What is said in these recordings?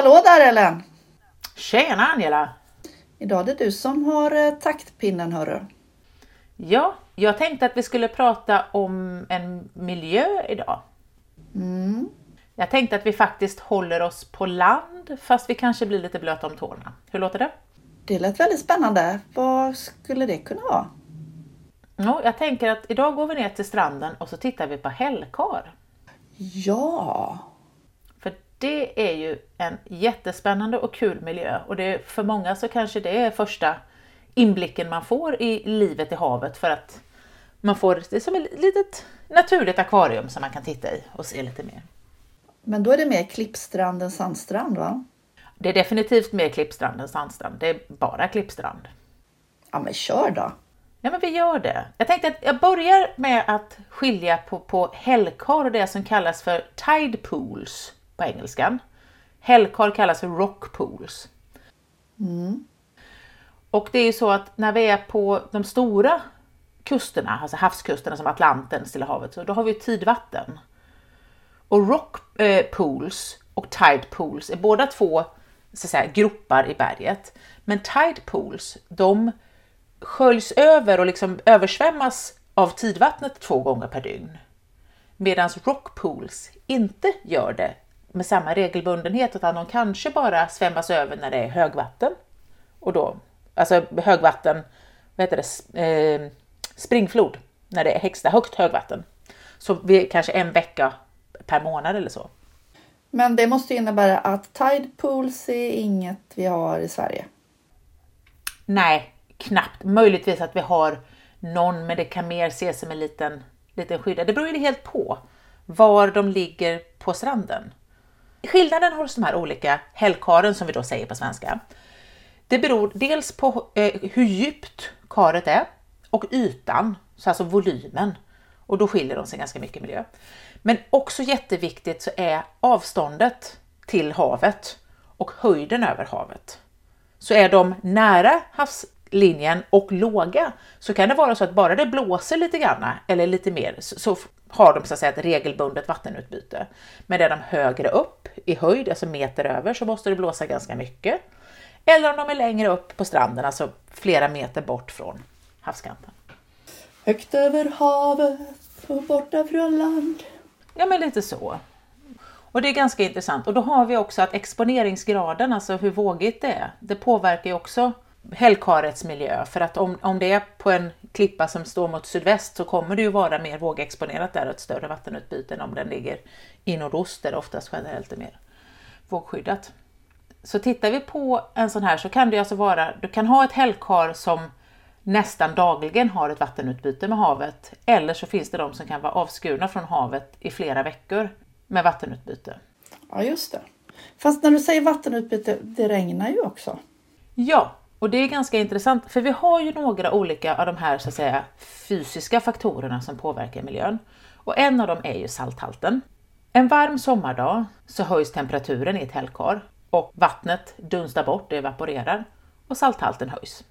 Hallå där Ellen! Tjena Angela! Idag är det du som har eh, taktpinnen hörru. Ja, jag tänkte att vi skulle prata om en miljö idag. Mm. Jag tänkte att vi faktiskt håller oss på land fast vi kanske blir lite blöta om tårna. Hur låter det? Det lät väldigt spännande. Vad skulle det kunna vara? Jo, jag tänker att idag går vi ner till stranden och så tittar vi på hällkar. Ja, det är ju en jättespännande och kul miljö och det, för många så kanske det är första inblicken man får i livet i havet för att man får det som ett litet naturligt akvarium som man kan titta i och se lite mer. men då är det mer klippstrand än sandstrand va? Det är definitivt mer klippstrand än sandstrand. Det är bara klippstrand. Ja men kör då! Ja, men vi gör det. Jag tänkte att jag börjar med att skilja på, på hällkar och det som kallas för tide pools på engelskan. Hällkar kallas för rock pools. Och det är ju så att när vi är på de stora kusterna, alltså havskusterna som Atlanten, Stilla havet, så då har vi tidvatten. Och rock eh, pools och tide pools är båda två så att säga, gropar i berget. Men tide pools, de sköljs över och liksom översvämmas av tidvattnet två gånger per dygn. Medan rock pools inte gör det med samma regelbundenhet utan de kanske bara svämmas över när det är högvatten. Och då, alltså högvatten, vad heter det, eh, springflod, när det är högsta högt högvatten. Så vi, kanske en vecka per månad eller så. Men det måste innebära att tide pools är inget vi har i Sverige. Nej, knappt. Möjligtvis att vi har någon, men det kan mer ses som en liten, liten skydda. Det beror ju helt på var de ligger på stranden. Skillnaden hos de här olika hällkaren som vi då säger på svenska, det beror dels på eh, hur djupt karet är och ytan, så alltså volymen. Och då skiljer de sig ganska mycket i miljö. Men också jätteviktigt så är avståndet till havet och höjden över havet. Så är de nära havslinjen och låga så kan det vara så att bara det blåser lite grann eller lite mer så, så har de så att säga ett regelbundet vattenutbyte. Men är de högre upp i höjd, alltså meter över, så måste det blåsa ganska mycket. Eller om de är längre upp på stranden, alltså flera meter bort från havskanten. Högt över havet och borta från land. Ja, men lite så. Och det är ganska intressant. Och då har vi också att exponeringsgraden, alltså hur vågigt det är, det påverkar ju också hällkarets miljö. För att om, om det är på en klippa som står mot sydväst så kommer det ju vara mer vågexponerat där och ett större vattenutbyte än om den ligger i nordost där det oftast generellt är mer vågskyddat. Så tittar vi på en sån här så kan det alltså vara, du kan ha ett hällkar som nästan dagligen har ett vattenutbyte med havet eller så finns det de som kan vara avskurna från havet i flera veckor med vattenutbyte. Ja just det. Fast när du säger vattenutbyte, det regnar ju också. Ja, och det är ganska intressant för vi har ju några olika av de här så att säga fysiska faktorerna som påverkar miljön. Och en av dem är ju salthalten. En varm sommardag så höjs temperaturen i ett hällkar och vattnet dunstar bort, det evaporerar och salthalten höjs.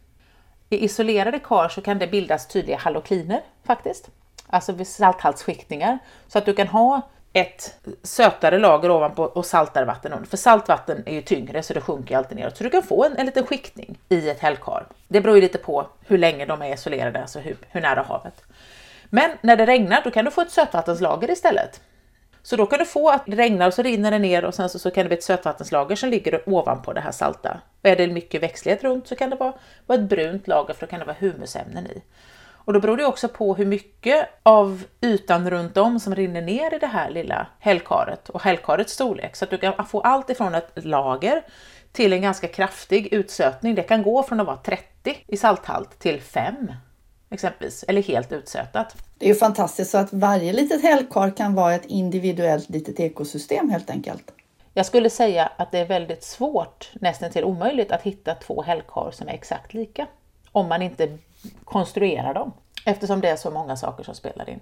I isolerade kar så kan det bildas tydliga halokliner faktiskt, alltså vid salthaltsskiktningar, så att du kan ha ett sötare lager ovanpå och saltare vatten under. För saltvatten är ju tyngre så det sjunker ju alltid neråt. Så du kan få en, en liten skiktning i ett hällkar. Det beror ju lite på hur länge de är isolerade, alltså hur, hur nära havet. Men när det regnar då kan du få ett sötvattenslager istället. Så då kan du få att det regnar och så rinner det ner och sen så, så kan det bli ett sötvattenslager som ligger ovanpå det här salta. Och är det mycket växtlighet runt så kan det vara, vara ett brunt lager för då kan det vara humusämnen i. Och då beror det också på hur mycket av ytan runt om som rinner ner i det här lilla hällkaret och hällkarets storlek. Så att du kan få allt ifrån ett lager till en ganska kraftig utsötning. Det kan gå från att vara 30 i salthalt till 5 exempelvis, eller helt utsötat. Det är ju fantastiskt så att varje litet hällkar kan vara ett individuellt litet ekosystem helt enkelt. Jag skulle säga att det är väldigt svårt, nästan till omöjligt, att hitta två hällkar som är exakt lika. Om man inte konstruerar dem, eftersom det är så många saker som spelar in.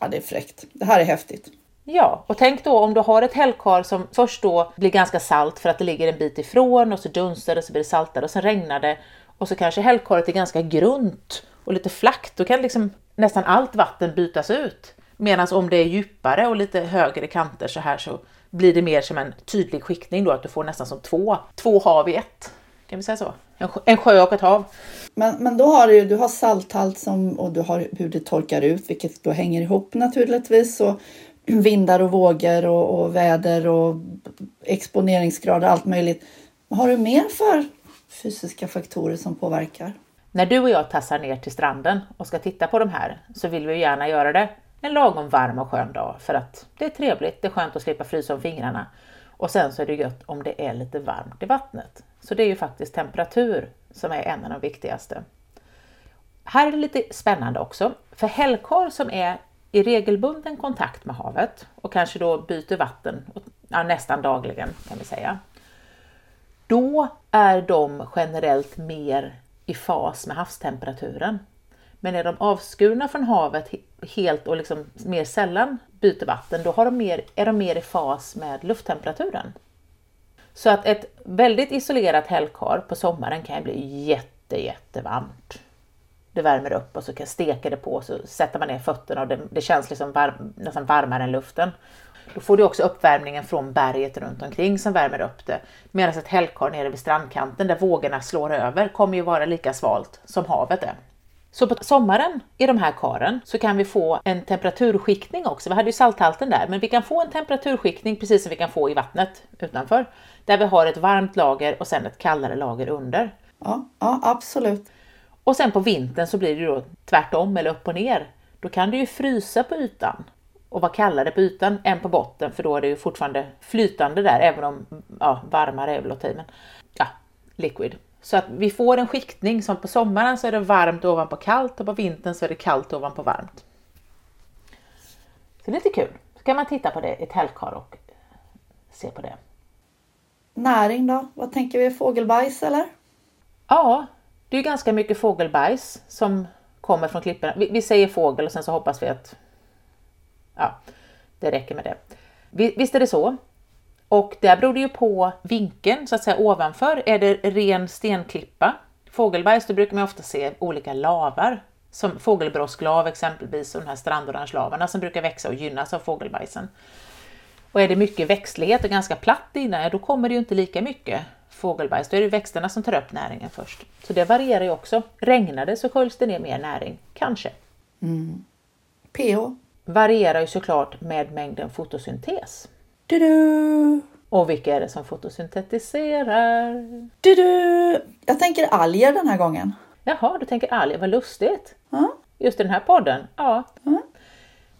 Ja, det är fräckt. Det här är häftigt. Ja, och tänk då om du har ett hällkar som först då blir ganska salt för att det ligger en bit ifrån och så dunstar det så blir det saltare och sen regnar det och så kanske hällkaret är ganska grunt och lite flackt. Då kan liksom nästan allt vatten bytas ut. Medan om det är djupare och lite högre kanter så här så blir det mer som en tydlig skiktning då, att du får nästan som två, två hav i ett. Kan vi säga så? En, sjö, en sjö och ett hav. Men, men då har du du har salthalt som, och du har hur det torkar ut, vilket då hänger ihop naturligtvis. Och vindar och vågor och, och väder och exponeringsgrader, allt möjligt. Vad har du mer för fysiska faktorer som påverkar? När du och jag tassar ner till stranden och ska titta på de här så vill vi gärna göra det en lagom varm och skön dag för att det är trevligt, det är skönt att slippa frysa om fingrarna. Och sen så är det gött om det är lite varmt i vattnet. Så det är ju faktiskt temperatur som är en av de viktigaste. Här är det lite spännande också, för hällkarl som är i regelbunden kontakt med havet och kanske då byter vatten ja, nästan dagligen kan vi säga. Då är de generellt mer i fas med havstemperaturen. Men är de avskurna från havet helt och liksom mer sällan byter vatten, då har de mer, är de mer i fas med lufttemperaturen. Så att ett väldigt isolerat hällkar på sommaren kan bli jätte, jättevarmt. Det värmer upp och så kan steka det på så sätter man ner fötterna och det, det känns liksom varm, nästan varmare än luften. Då får du också uppvärmningen från berget runt omkring som värmer upp det. Medan ett hällkar nere vid strandkanten där vågorna slår över kommer ju vara lika svalt som havet är. Så på sommaren i de här karen så kan vi få en temperaturskiktning också. Vi hade ju salthalten där, men vi kan få en temperaturskiktning precis som vi kan få i vattnet utanför. Där vi har ett varmt lager och sen ett kallare lager under. Ja, ja absolut. Och sen på vintern så blir det då tvärtom eller upp och ner. Då kan det ju frysa på ytan och vara kallare på ytan än på botten för då är det ju fortfarande flytande där även om ja, varmare är väl att ta men ja, liquid. Så att vi får en skiktning som på sommaren så är det varmt ovanpå kallt och på vintern så är det kallt ovanpå varmt. Så lite kul. Så kan man titta på det i ett hällkar och se på det. Näring då? Vad tänker vi? Fågelbajs eller? Ja, det är ganska mycket fågelbajs som kommer från klipporna. Vi, vi, säger fågel och sen så hoppas vi att ja, det räcker med det. Visst är det så. Och där beror det ju på vinkeln så att säga ovanför. Är det ren stenklippa, fågelbajs, då brukar man ofta se olika lavar. Som fågelbrosklav exempelvis och de här strandorangelavarna som brukar växa och gynnas av fågelbajsen. Och är det mycket växtlighet och ganska platt innan, då kommer det ju inte lika mycket fågelbajs. Då är det växterna som tar upp näringen först. Så det varierar ju också. Regnar det så sköljs det ner mer näring, kanske. Mm. pH? Varierar ju såklart med mängden fotosyntes. Du -du. Och vilka är det som fotosyntetiserar? Du -du. Jag tänker alger den här gången. Jaha, du tänker alger, vad lustigt. Mm. Just i den här podden? Ja. Mm.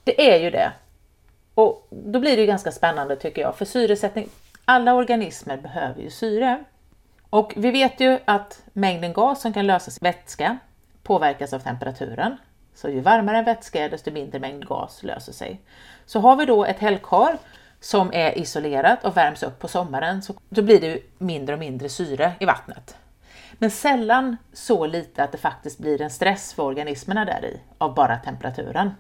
Det är ju det. Och då blir det ganska spännande tycker jag, för syresättning, alla organismer behöver ju syre. Och vi vet ju att mängden gas som kan lösas i vätska påverkas av temperaturen. Så ju varmare en vätska är, desto mindre mängd gas löser sig. Så har vi då ett hällkar som är isolerat och värms upp på sommaren, så då blir det mindre och mindre syre i vattnet. Men sällan så lite att det faktiskt blir en stress för organismerna där i av bara temperaturen.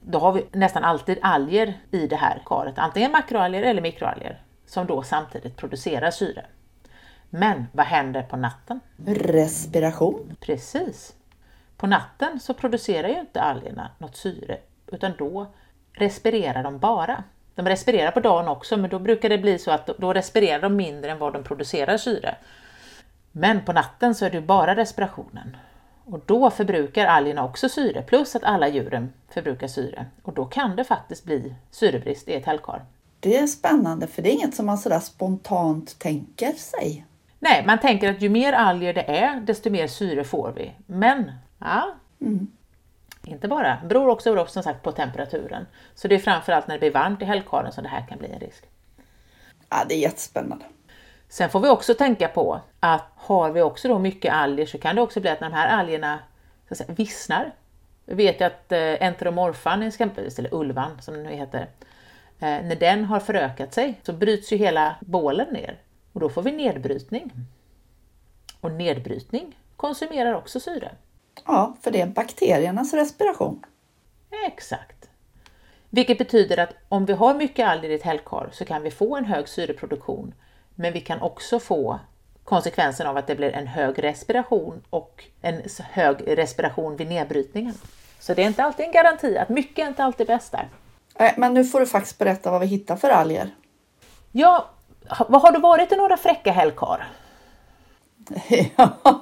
Då har vi nästan alltid alger i det här karet, antingen makroalger eller mikroalger, som då samtidigt producerar syre. Men vad händer på natten? Respiration. Precis. På natten så producerar ju inte algerna något syre, utan då respirerar de bara. De respirerar på dagen också, men då brukar det bli så att då respirerar de mindre än vad de producerar syre. Men på natten så är det bara respirationen. Och då förbrukar algerna också syre, plus att alla djuren förbrukar syre. Och då kan det faktiskt bli syrebrist i ett hällkar. Det är spännande, för det är inget som man sådär spontant tänker sig. Nej, man tänker att ju mer alger det är, desto mer syre får vi. Men, ja, mm. Inte bara. Beror också som sagt på temperaturen. Så det är framförallt när det blir varmt i hällkaren som det här kan bli en risk. Ja, det är jättespännande. Sen får vi också tänka på att har vi också då mycket alger så kan det också bli att när de här algerna så säga, vissnar. Vi vet ju att eh, enteromorfan exempelvis, eller ulvan som den nu heter, eh, när den har förökat sig så bryts ju hela bålen ner och då får vi nedbrytning. Och nedbrytning konsumerar också syre. Ja, för det är bakteriernas respiration. Exakt. Vilket betyder att om vi har mycket alger i ett hällkar så kan vi få en hög syreproduktion men vi kan också få konsekvensen av att det blir en hög respiration och en hög respiration vid nedbrytningen. Så det är inte alltid en garanti att mycket är inte alltid bäst där. Men nu får du faktiskt berätta vad vi hittar för alger. Ja, vad har du varit i några fräcka hällkar?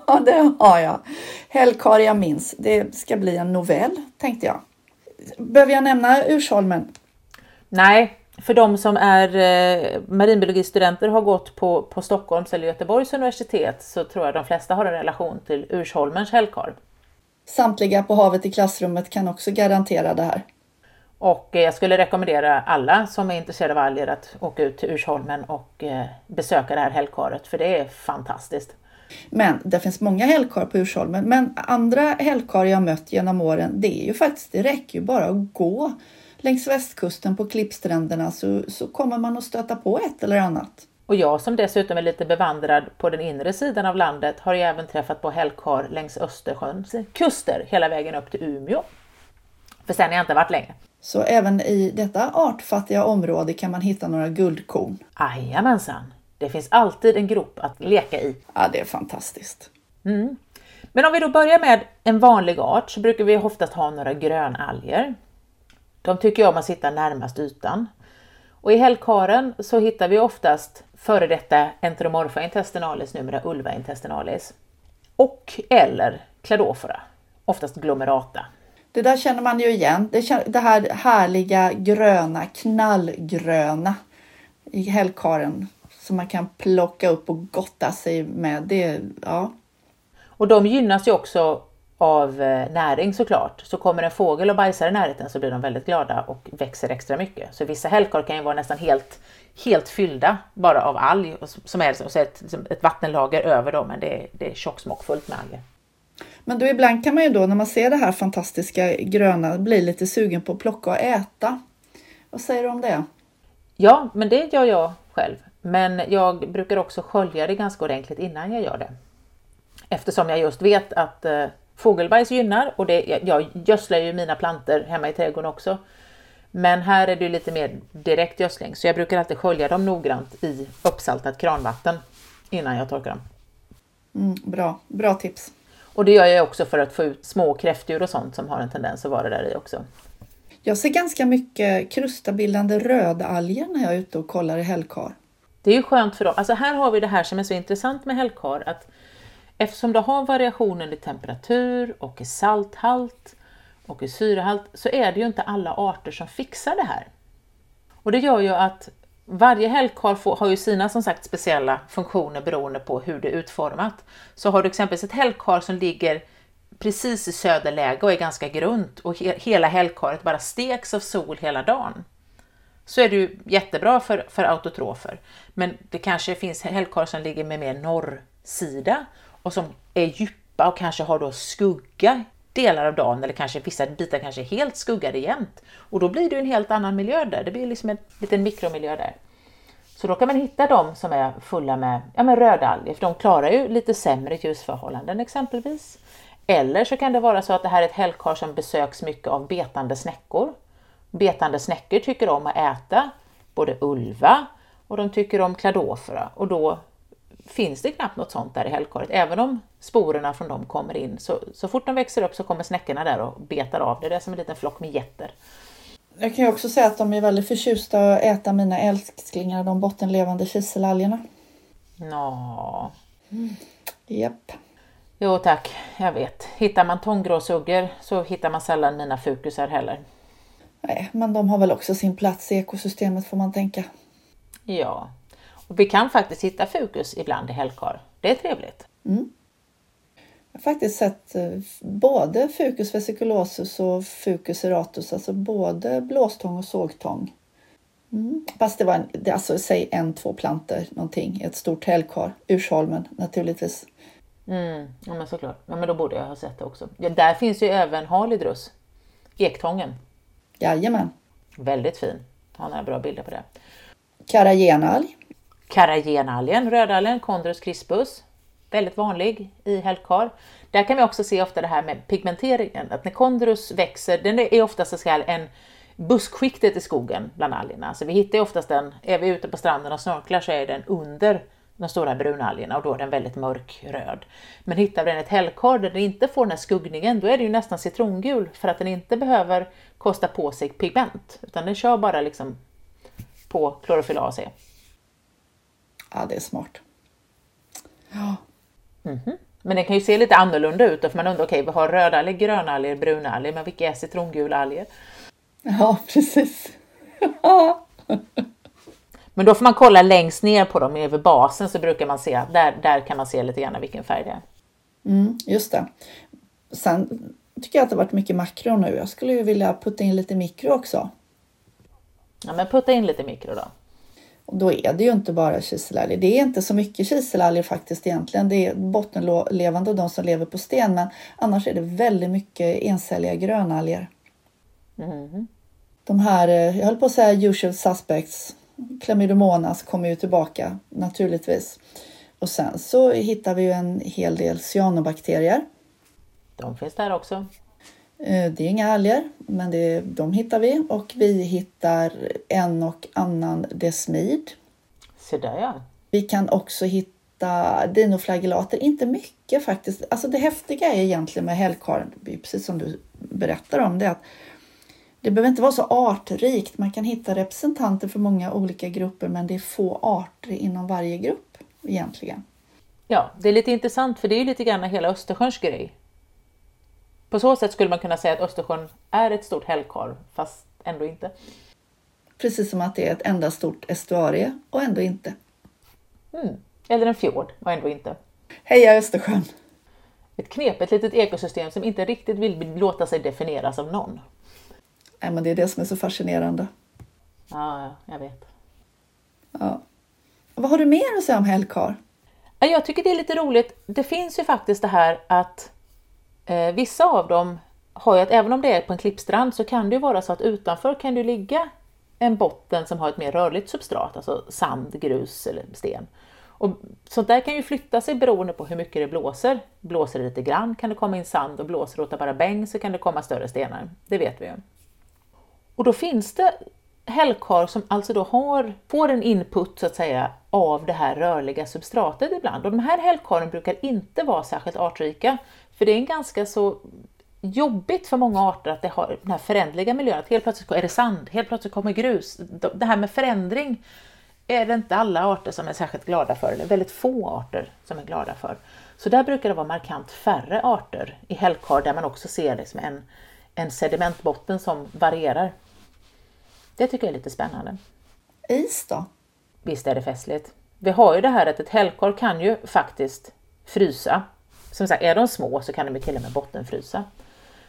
Ja, det har jag. Hällkar jag minns. Det ska bli en novell, tänkte jag. Behöver jag nämna Ursholmen? Nej, för de som är eh, marinbiologistudenter har gått på, på Stockholms eller Göteborgs universitet så tror jag de flesta har en relation till Ursholmens hällkar. Samtliga på havet i klassrummet kan också garantera det här. Och jag skulle rekommendera alla som är intresserade av alger att åka ut till Ursholmen och eh, besöka det här hällkaret för det är fantastiskt. Men det finns många hällkar på Ursholmen. Men andra hällkar jag mött genom åren, det är ju faktiskt, det räcker ju bara att gå längs västkusten på klippstränderna så, så kommer man att stöta på ett eller annat. Och jag som dessutom är lite bevandrad på den inre sidan av landet har ju även träffat på hällkar längs Östersjöns kuster hela vägen upp till Umeå. För sen har jag inte varit längre. Så även i detta artfattiga område kan man hitta några guldkorn. Jajamensan! Det finns alltid en grop att leka i. Ja, det är fantastiskt. Mm. Men om vi då börjar med en vanlig art så brukar vi oftast ha några grönalger. De tycker jag om att sitta närmast ytan. Och i hällkaren så hittar vi oftast före detta Enteromorpha intestinalis, numera Ulva intestinalis. Och eller Cladophora, oftast glomerata. Det där känner man ju igen. Det, här härliga gröna, knallgröna i hällkaren som man kan plocka upp och gotta sig med. Det, ja. Och de gynnas ju också av eh, näring såklart. Så kommer en fågel och bajsar i närheten så blir de väldigt glada och växer extra mycket. Så vissa hällkar kan ju vara nästan helt, helt fyllda bara av alg som är så ett, liksom ett vattenlager över dem men det är, det är tjocksmockfullt med alger. Men då ibland kan man ju då när man ser det här fantastiska gröna bli lite sugen på att plocka och äta. Vad säger du om det? Ja, men det gör jag själv. Men jag brukar också skölja det ganska ordentligt innan jag gör det. Eftersom jag just vet att eh, fågelbajs gynnar och det, jag gödslar ju mina planter hemma i trädgården också. Men här är det lite mer direkt gödsling så jag brukar alltid skölja dem noggrant i uppsaltat kranvatten innan jag torkar dem. Mm, bra, bra tips. Och det gör jag också för att få ut små kräftdjur och sånt som har en tendens att vara där i också. Jag ser ganska mycket krustabildande rödalger när jag är ute och kollar i hällkar. Det är ju skönt för dem. Alltså här har vi det här som är så intressant med hällkar att eftersom du har variationen i temperatur och i salthalt och i syrehalt så är det ju inte alla arter som fixar det här. Och det gör ju att varje hällkar har ju sina som sagt speciella funktioner beroende på hur det är utformat. Så har du exempelvis ett hällkar som ligger precis i söderläge och är ganska grunt och he hela hällkaret bara steks av sol hela dagen så är det ju jättebra för, för autotrofer. Men det kanske finns hällkar som ligger med mer norrsida och som är djupa och kanske har då skugga delar av dagen eller kanske vissa bitar kanske är helt skuggade jämt. Och då blir det en helt annan miljö där. Det blir liksom en liten mikromiljö där. Så då kan man hitta de som är fulla med, ja, med röda alger, för de klarar ju lite sämre ljusförhållanden exempelvis. Eller så kan det vara så att det här är ett hällkar som besöks mycket av betande snäckor betande snäckor tycker om att äta både ulva och de tycker om kladofera och då finns det knappt något sånt där i hällkaret. Även om sporerna från dem kommer in så, så fort de växer upp så kommer snäckorna där och betar av det. Är som en liten flock med getter. Jag kan ju också säga att de är väldigt förtjusta att äta mina älsklingar, de bottenlevande kiselalgerna. Nå. Mm. Japp. Jo tack, jag vet. Hittar man tånggråsugger så hittar man sällan mina fukusar heller. Nej, men de har väl också sin plats i ekosystemet får man tänka. Ja, och vi kan faktiskt hitta fokus ibland i hällkar. Det är trevligt. Mm. Jag har faktiskt sett eh, både Fucus vesiculosus och Fucus eratus, alltså både blåstång och sågtång. Mm. Fast det var en, alltså, säg en, två planter någonting, ett stort hällkar. Ursholmen naturligtvis. Mm, ja men såklart. Ja men då borde jag ha sett det också. Ja, där finns ju även halidrus, ektången. Jajamän. Väldigt fin. Jag har bra bilder på det. Karagenalg. Karagenalgen, rödalgen, Chondrus crispus. Väldigt vanlig i hällkar. Där kan vi också se ofta det här med pigmenteringen, att när kondrus växer, den är oftast så en buskskiktet i skogen bland algerna. Så vi hittar oftast den, är vi ute på stranden och snorklar så är den under de stora brunalgerna och då är den väldigt mörkröd. Men hittar vi den ett hällkar där den inte får den här skuggningen, då är det ju nästan citrongul för att den inte behöver kosta på sig pigment, utan den kör bara liksom på klorofyll A och C. Ja, det är smart. Ja. Mm -hmm. Men den kan ju se lite annorlunda ut då, för man undrar, okej, okay, vi har röda alger, gröna alger, bruna alger, men vilka är citrongula alger? Ja, precis. men då får man kolla längst ner på dem, över basen, så brukar man se, där, där kan man se lite grann vilken färg det är. Mm, just det. Sen tycker jag att det har varit mycket makro nu. Jag skulle ju vilja putta in lite mikro också. Ja, men putta in lite mikro då. Och då är det ju inte bara kiselalger. Det är inte så mycket kiselalger faktiskt egentligen. Det är bottenlevande och de som lever på sten. Men annars är det väldigt mycket encelliga grönalger. Mm. De här, eh, jag höll på att säga usual suspects. Chlamydomonas kommer ju tillbaka naturligtvis. Och sen så hittar vi ju en hel del cyanobakterier. De finns där också. Eh, det är inga alger, men det, de hittar vi och vi hittar en och annan desmid. Se där ja. Vi kan också hitta dinoflagellater, inte mycket faktiskt. Alltså det häftiga är egentligen med hällkarlen, precis som du berättar om, det är att det behöver inte vara så artrikt. Man kan hitta representanter för många olika grupper, men det är få arter inom varje grupp egentligen. Ja, det är lite intressant för det är lite grann hela Östersjöns grej. På så sätt skulle man kunna säga att Östersjön är ett stort hällkar, fast ändå inte. Precis som att det är ett enda stort estuarie och ändå inte. Mm. Eller en fjord och ändå inte. Heja Östersjön! Ett knepigt litet ekosystem som inte riktigt vill låta sig definieras av någon. Nej, men det är det som är så fascinerande. Ja, jag vet. Ja. Vad har du mer att säga om hällkar? Jag tycker det är lite roligt. Det finns ju faktiskt det här att Eh, vissa av dem har ju att även om det är på en klippstrand så kan det ju vara så att utanför kan det ligga en botten som har ett mer rörligt substrat, alltså sand, grus eller sten. Och sånt där kan ju flytta sig beroende på hur mycket det blåser. Blåser det lite grann kan det komma in sand och blåser det bara bäng så kan det komma större stenar. Det vet vi ju. Och då finns det hällkar som alltså då har, får en input så att säga av det här rörliga substratet ibland. Och de här hällkaren brukar inte vara särskilt artrika för det är en ganska så jobbigt för många arter att det har den här förändliga miljön. Att helt plötsligt är det sand, helt plötsligt kommer grus. Det här med förändring är det inte alla arter som är särskilt glada för, eller väldigt få arter som är glada för. Så där brukar det vara markant färre arter i hällkar där man också ser liksom en, en sedimentbotten som varierar. Det tycker jag är lite spännande. Is då? Visst är det festligt. Vi har ju det här att ett hällkar kan ju faktiskt frysa som sagt, är de små så kan de till och med bottenfrysa.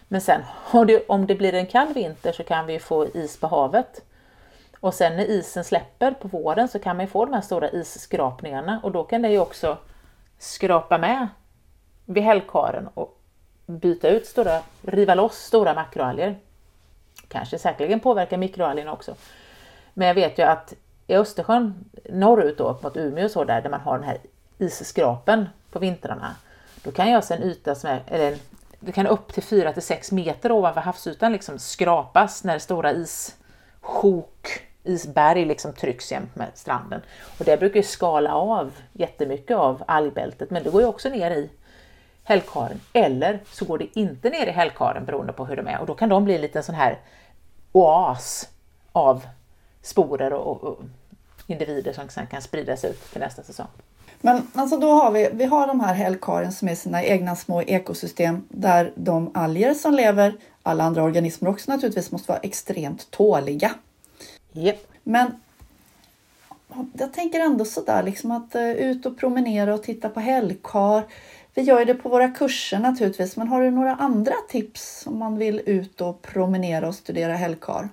Men sen om det blir en kall vinter så kan vi få is på havet. Och sen när isen släpper på våren så kan man få de här stora isskrapningarna och då kan det ju också skrapa med vid hällkaren och byta ut stora, riva loss stora makroalger. Kanske säkerligen påverkar mikroalgerna också. Men jag vet ju att i Östersjön norrut då mot Umeå och så där, där man har den här isskrapen på vintrarna, då kan jag se en yta som är, eller det kan upp till 4 till 6 meter ovanför havsytan liksom skrapas när stora issjok, isberg liksom trycks jämt med stranden. Och det brukar ju skala av jättemycket av algbältet, men det går ju också ner i hällkaren. Eller så går det inte ner i hällkaren beroende på hur de är och då kan de bli en liten sån här oas av sporer och, och individer som sen kan spridas ut till nästa säsong. Men alltså då har vi, vi har de här hällkaren som är sina egna små ekosystem där de alger som lever, alla andra organismer också naturligtvis, måste vara extremt tåliga. Yep. Men jag tänker ändå sådär liksom att uh, ut och promenera och titta på hällkar. Vi gör det på våra kurser naturligtvis, men har du några andra tips om man vill ut och promenera och studera hällkar?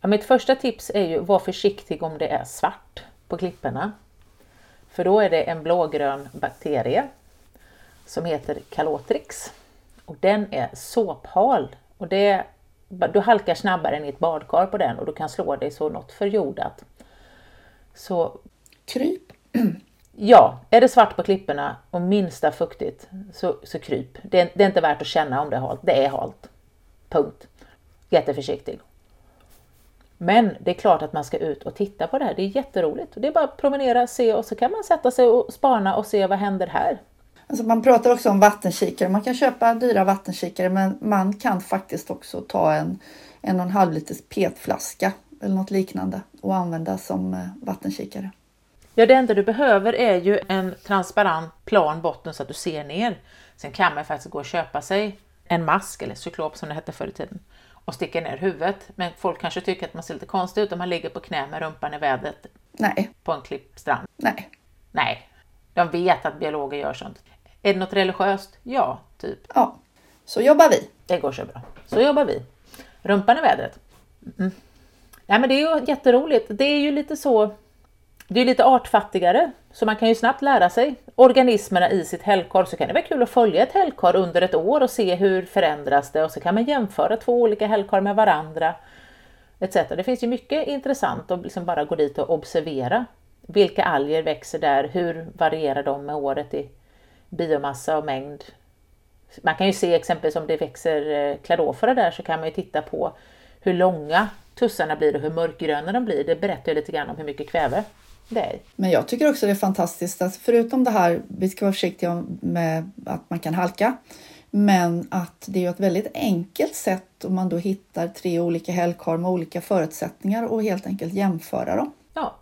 Ja, mitt första tips är ju var försiktig om det är svart på klipporna. För då är det en blågrön bakterie som heter Calotrix. Och den är såphal. Och det, du halkar snabbare än i ett badkar på den och du kan slå dig så något förjordat. Så Kryp? Ja, är det svart på klipporna och minsta fuktigt så, så kryp. Det det är inte värt att känna om det är halt. Det är halt. Punkt. Jätteförsiktig. Men det är klart att man ska ut och titta på det här. Det är jätteroligt. Det är bara att promenera, se och så kan man sätta sig och spana och se vad händer här. Alltså man pratar också om vattenkikare. Man kan köpa dyra vattenkikare men man kan faktiskt också ta en en och en halv liters petflaska eller något liknande och använda som eh, vattenkikare. Ja, det enda du behöver är ju en transparent plan botten så att du ser ner. Sen kan man faktiskt gå och köpa sig en mask, eller cyklop som det hette förr i tiden, och sticka ner huvudet. Men folk kanske tycker att man ser lite konstig ut om man ligger på knä med rumpan i vädret Nej, på en klippstrand. nej. Nej, de vet att biologer gör sånt. Är det något religiöst? Ja, typ. Ja, så jobbar vi. Det går så bra. Så jobbar vi. Rumpan i vädret. Mm. Nej, men det är ju jätteroligt. Det är ju lite så. Det är lite artfattigare, så man kan ju snabbt lära sig organismerna i sitt hällkar. Så kan det vara kul att följa ett hällkar under ett år och se hur förändras det och så kan man jämföra två olika hällkar med varandra. Etc. Det finns ju mycket intressant att liksom bara gå dit och observera. Vilka alger växer där? Hur varierar de med året i biomassa och mängd? Man kan ju se exempelvis om det växer eh, kladofora där så kan man ju titta på hur långa tussarna blir och hur mörkgröna de blir. Det berättar ju lite grann om hur mycket kväve är. Men jag tycker också det är fantastiskt att förutom det här, vi ska vara försiktiga med att man kan halka, men att det är ett väldigt enkelt sätt om man då hittar tre olika hällkar med olika förutsättningar och helt enkelt jämföra dem. Ja,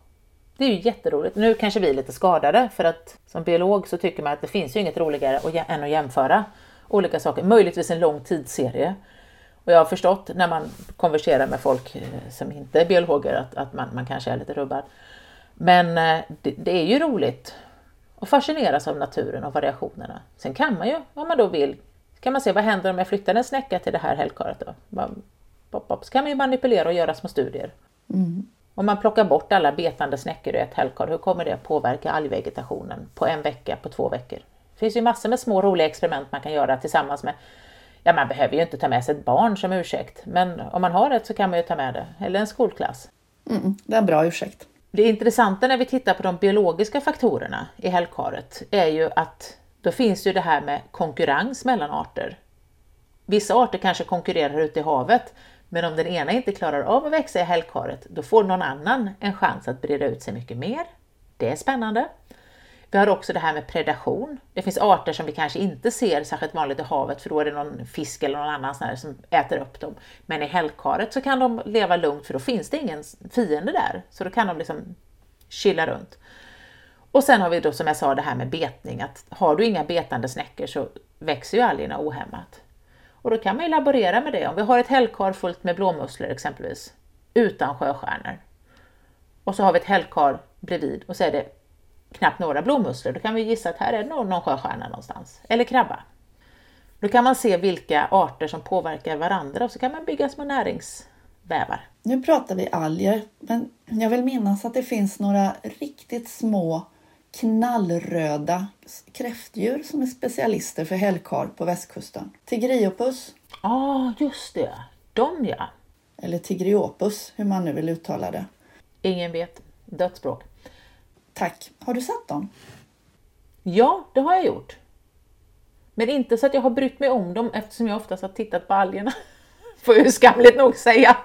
det är ju jätteroligt. Nu kanske vi är lite skadade för att som biolog så tycker man att det finns ju inget roligare än att jämföra olika saker, möjligtvis en lång tidsserie. Och jag har förstått när man konverserar med folk eh, som inte är biologer att, att man, man kanske är lite rubbad. Men eh, det, det, är ju roligt att fascineras av naturen och variationerna. Sen kan man ju, om man då vill, kan man se vad händer om jag flyttar en snäcka till det här hällkaret då? Pop, pop. Så kan man ju manipulera och göra små studier. Mm. Om man plockar bort alla betande snäckor i ett hällkar, hur kommer det påverka algvegetationen på en vecka, på två veckor? Det finns ju massor med små roliga experiment man kan göra tillsammans med Ja, man behöver ju inte ta med sig ett barn som ursäkt, men om man har ett så kan man ju ta med det, eller en skolklass. Mm, det är en bra ursäkt. Det intressanta när vi tittar på de biologiska faktorerna i hällkaret är ju att då finns ju det här med konkurrens mellan arter. Vissa arter kanske konkurrerar ute i havet, men om den ena inte klarar av att växa i hällkaret, då får någon annan en chans att breda ut sig mycket mer. Det är spännande. Vi har också det här med predation. Det finns arter som vi kanske inte ser särskilt vanligt i havet för då är det någon fisk eller någon annan sån som äter upp dem. Men i hällkaret så kan de leva lugnt för då finns det ingen fiende där. Så då kan de liksom chilla runt. Och sen har vi då som jag sa det här med betning, att har du inga betande snäckor så växer ju algerna ohämmat. Och då kan man ju laborera med det. Om vi har ett hällkar fullt med blåmusslor exempelvis, utan sjöstjärnor. Och så har vi ett hällkar bredvid och så är det knappt några blåmusslor, då kan vi gissa att här är det någon, någon sjöstjärna någonstans. Eller krabba. Då kan man se vilka arter som påverkar varandra och så kan man bygga små näringsvävar. Nu pratar vi alger, men jag vill minnas att det finns några riktigt små knallröda kräftdjur som är specialister för hällkar på västkusten. Tigriopus. Ja, ah, just det. De ja. Eller tigriopus, hur man nu vill uttala det. Ingen vet. Dödsspråk. Tack. Har du sett dem? Ja, det har jag gjort. Men inte så att jag har brytt mig om dem eftersom jag oftast har tittat på algerna. Får jag skamligt nog säga.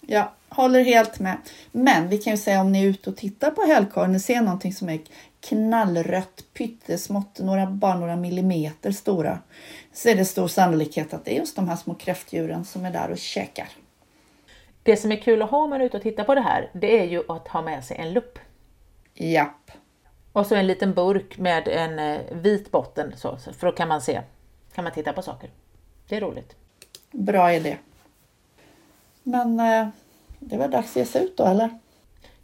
ja, håller helt med. Men vi kan ju säga om ni är ute och tittar på hällkarlen och ser någonting som är knallrött, pyttesmått, några, bara några millimeter stora, så är det stor sannolikhet att det är just de här små kräftdjuren som är där och käkar. Det som är kul att ha om man är ute och tittar på det här, det är ju att ha med sig en lupp. Japp. Och så en liten burk med en eh, vit botten, så, för då kan man se, kan man titta på saker. Det är roligt. Bra idé. Men eh, det var dags att ge sig ut då, eller?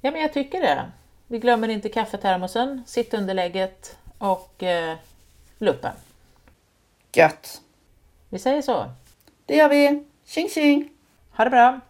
Ja, men jag tycker det. Vi glömmer inte kaffetermosen, sittunderlägget och eh, luppen. Gött! Vi säger så. Det gör vi. Tjing tjing! Ha det bra!